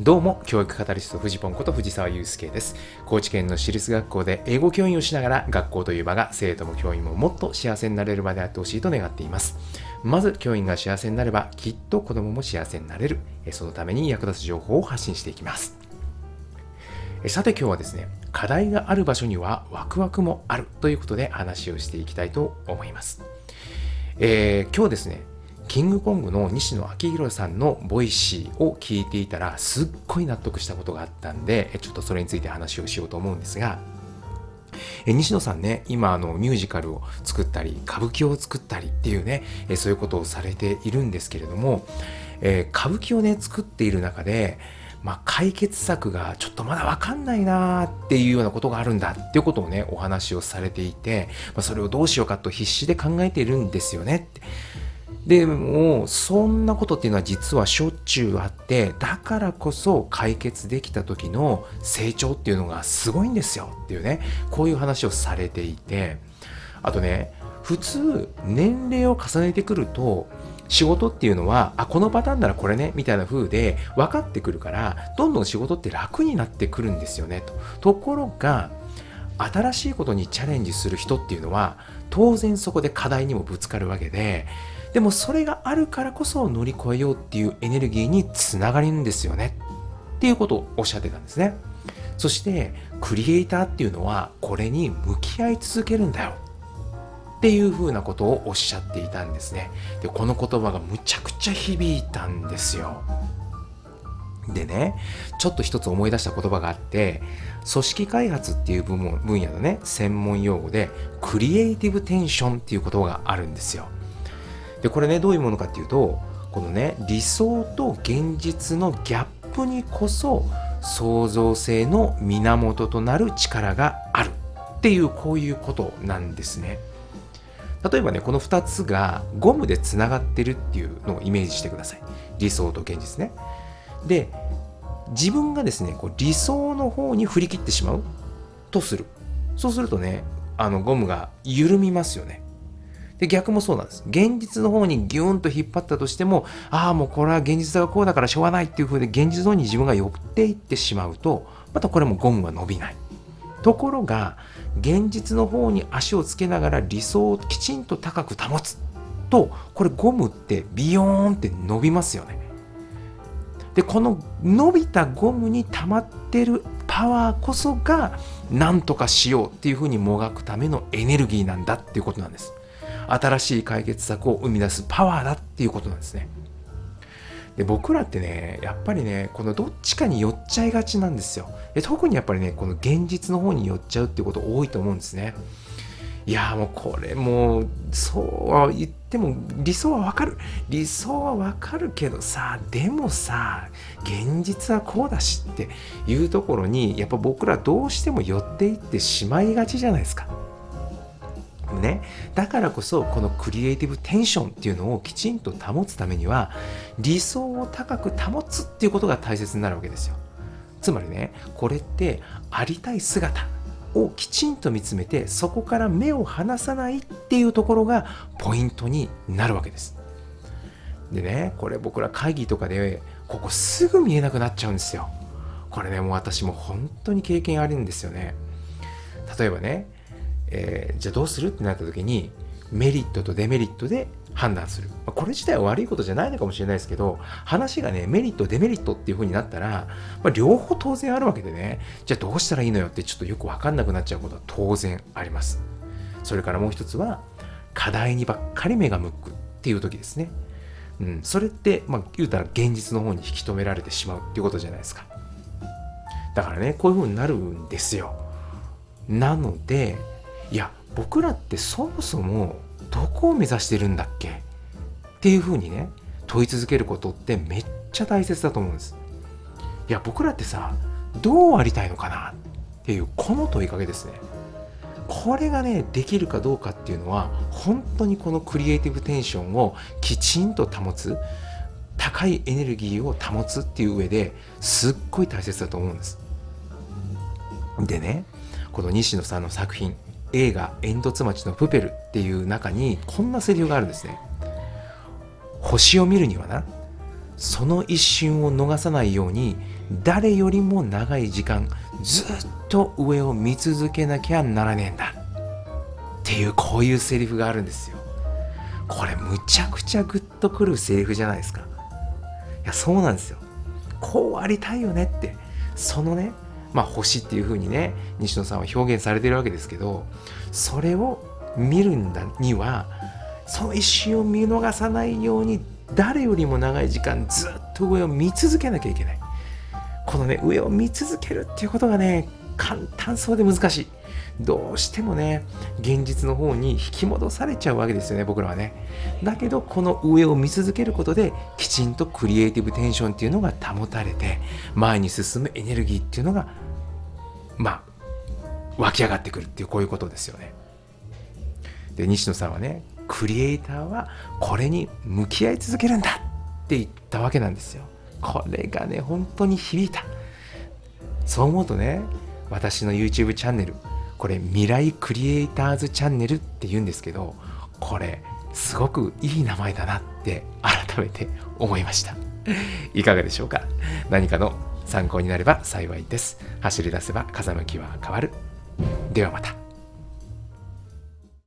どうも、教育カタリスト、藤ポンこと藤沢祐介です。高知県の私立学校で英語教員をしながら、学校という場が生徒も教員ももっと幸せになれる場であってほしいと願っています。まず、教員が幸せになれば、きっと子供も幸せになれる。そのために役立つ情報を発信していきます。さて今日はですね、課題がある場所にはワクワクもあるということで話をしていきたいと思います。えー、今日ですね、キングコングの西野亮廣さんの Voicy を聞いていたらすっごい納得したことがあったんでちょっとそれについて話をしようと思うんですがえ西野さんね今あのミュージカルを作ったり歌舞伎を作ったりっていうねえそういうことをされているんですけれども、え歌舞伎をね作っている中でまあ、解決策がちょっとまだわかんないなっていうようなことがあるんだっていうことをねお話をされていて、まあ、それをどうしようかと必死で考えているんですよねって。でもそんなことっていうのは実はしょっちゅうあってだからこそ解決できた時の成長っていうのがすごいんですよっていうねこういう話をされていて。あとね普通年齢を重ねてくると仕事っていうのはあこのパターンならこれねみたいな風で分かってくるからどんどん仕事って楽になってくるんですよねと。ところが新しいことにチャレンジする人っていうのは当然そこで課題にもぶつかるわけででもそれがあるからこそ乗り越えようっていうエネルギーにつながるんですよね。っていうことをおっしゃってたんですね。そしてクリエイターっていうのはこれに向き合い続けるんだよ。っていうふうなことをおっしゃっていたんですね。でこの言葉がむちゃくちゃ響いたんですよ。でね、ちょっと一つ思い出した言葉があって、組織開発っていう部門分野のね、専門用語で、クリエイティブテンションっていう言葉があるんですよ。でこれねどういうものかっていうとこのね理想と現実のギャップにこそ創造性の源となる力があるっていうこういうことなんですね。例えばねこの2つがゴムでつながってるっていうのをイメージしてください。理想と現実ね。で自分がですねこう理想の方に振り切ってしまうとする。そうするとねあのゴムが緩みますよね。で、逆もそうなんです。現実の方にギューンと引っ張ったとしても、ああ、もうこれは現実がこうだからしょうがないっていう風で、現実の方に自分が寄っていってしまうと、またこれもゴムは伸びない。ところが、現実の方に足をつけながら理想をきちんと高く保つと、これゴムってビヨーンって伸びますよね。で、この伸びたゴムに溜まってるパワーこそが、何とかしようっていうふうにもがくためのエネルギーなんだっていうことなんです。新しい解決策を生み出すパワーだっていうことなんですね。で僕らってねやっぱりねこのどっちかに寄っちゃいがちなんですよで特にやっぱりねこの現実の方に寄っちゃうっていうこと多いと思うんですねいやもうこれもうそうは言っても理想はわかる。理想はわかるけどさでもさ現実はこうだしっていうところにやっぱ僕らどうしても寄っていってしまいがちじゃないですか。ね、だからこそこのクリエイティブテンションっていうのをきちんと保つためには理想を高く保つっていうことが大切になるわけですよ。つまりねこれってありたい姿。をきちんと見つめてそこから目を離さないっていうところがポイントになるわけです。でねこれ僕ら会議とかでここすぐ見えなくなっちゃうんですよ。これねもう私も本当に経験あるんですよね。例えばねえー、じゃあどうするってなった時にメリットとデメリットで判断する。これ自体は悪いことじゃないのかもしれないですけど、話がね、メリット、デメリットっていう風になったら、まあ、両方当然あるわけでね、じゃあどうしたらいいのよってちょっとよくわかんなくなっちゃうことは当然あります。それからもう一つは、課題にばっかり目が向くっていう時ですね。うん、それって、まあ、言うたら現実の方に引き止められてしまうっていうことじゃないですか。だからね、こういう風になるんですよ。なので、いや僕らってそもそもどこを目指してるんだっけ？っていうふうにね問い続けることってめっちゃ大切だと思うんです。いや僕らってさどうありたいのかな？っていうこの問いかけですね。これがねできるかどうかっていうのは本当にこのクリエイティブテンションをきちんと保つ高いエネルギーを保つっていう上ですっごい大切だと思うんです。でねこの西野さんの作品映画「煙突町のプペル」っていう中にこんなセリフがあるんですね。星を見るにはなその一瞬を逃さないように誰よりも長い時間ずっと上を見続けなきゃならねえんだ。っていうこういうセリフがあるんですよ。これむちゃくちゃグッとくるセリフじゃないですか。いやそうなんですよ。こうありたいよねって。そのねまあ星っていうふうにね西野さんは表現されてるわけですけどそれを見るんだにはその一瞬を見逃さないように誰よりも長い時間ずっと上を見続けなきゃいけない。このね上を見続けるっていうことがね簡単そうで難しい。どうしてもね現実の方に引き戻されちゃうわけですよね僕らはね。だけどこの上を見続けることできちんとクリエイティブテンションっていうのが保たれて前に進むエネルギーっていうのがまあ湧き上がってくるっていうこういうことですよね。で西野さんはねクリエイターはこれに向き合い続けるんだって言ったわけなんですよ。これがね本当に響いた。そう思うとね私の YouTube チャンネルこれ未来クリエイターズチャンネルって言うんですけどこれすごくいい名前だなって改めて思いました。いかがでしょうか？何かの参考になれば幸いです。走り出せば風向きは変わる。ではまた。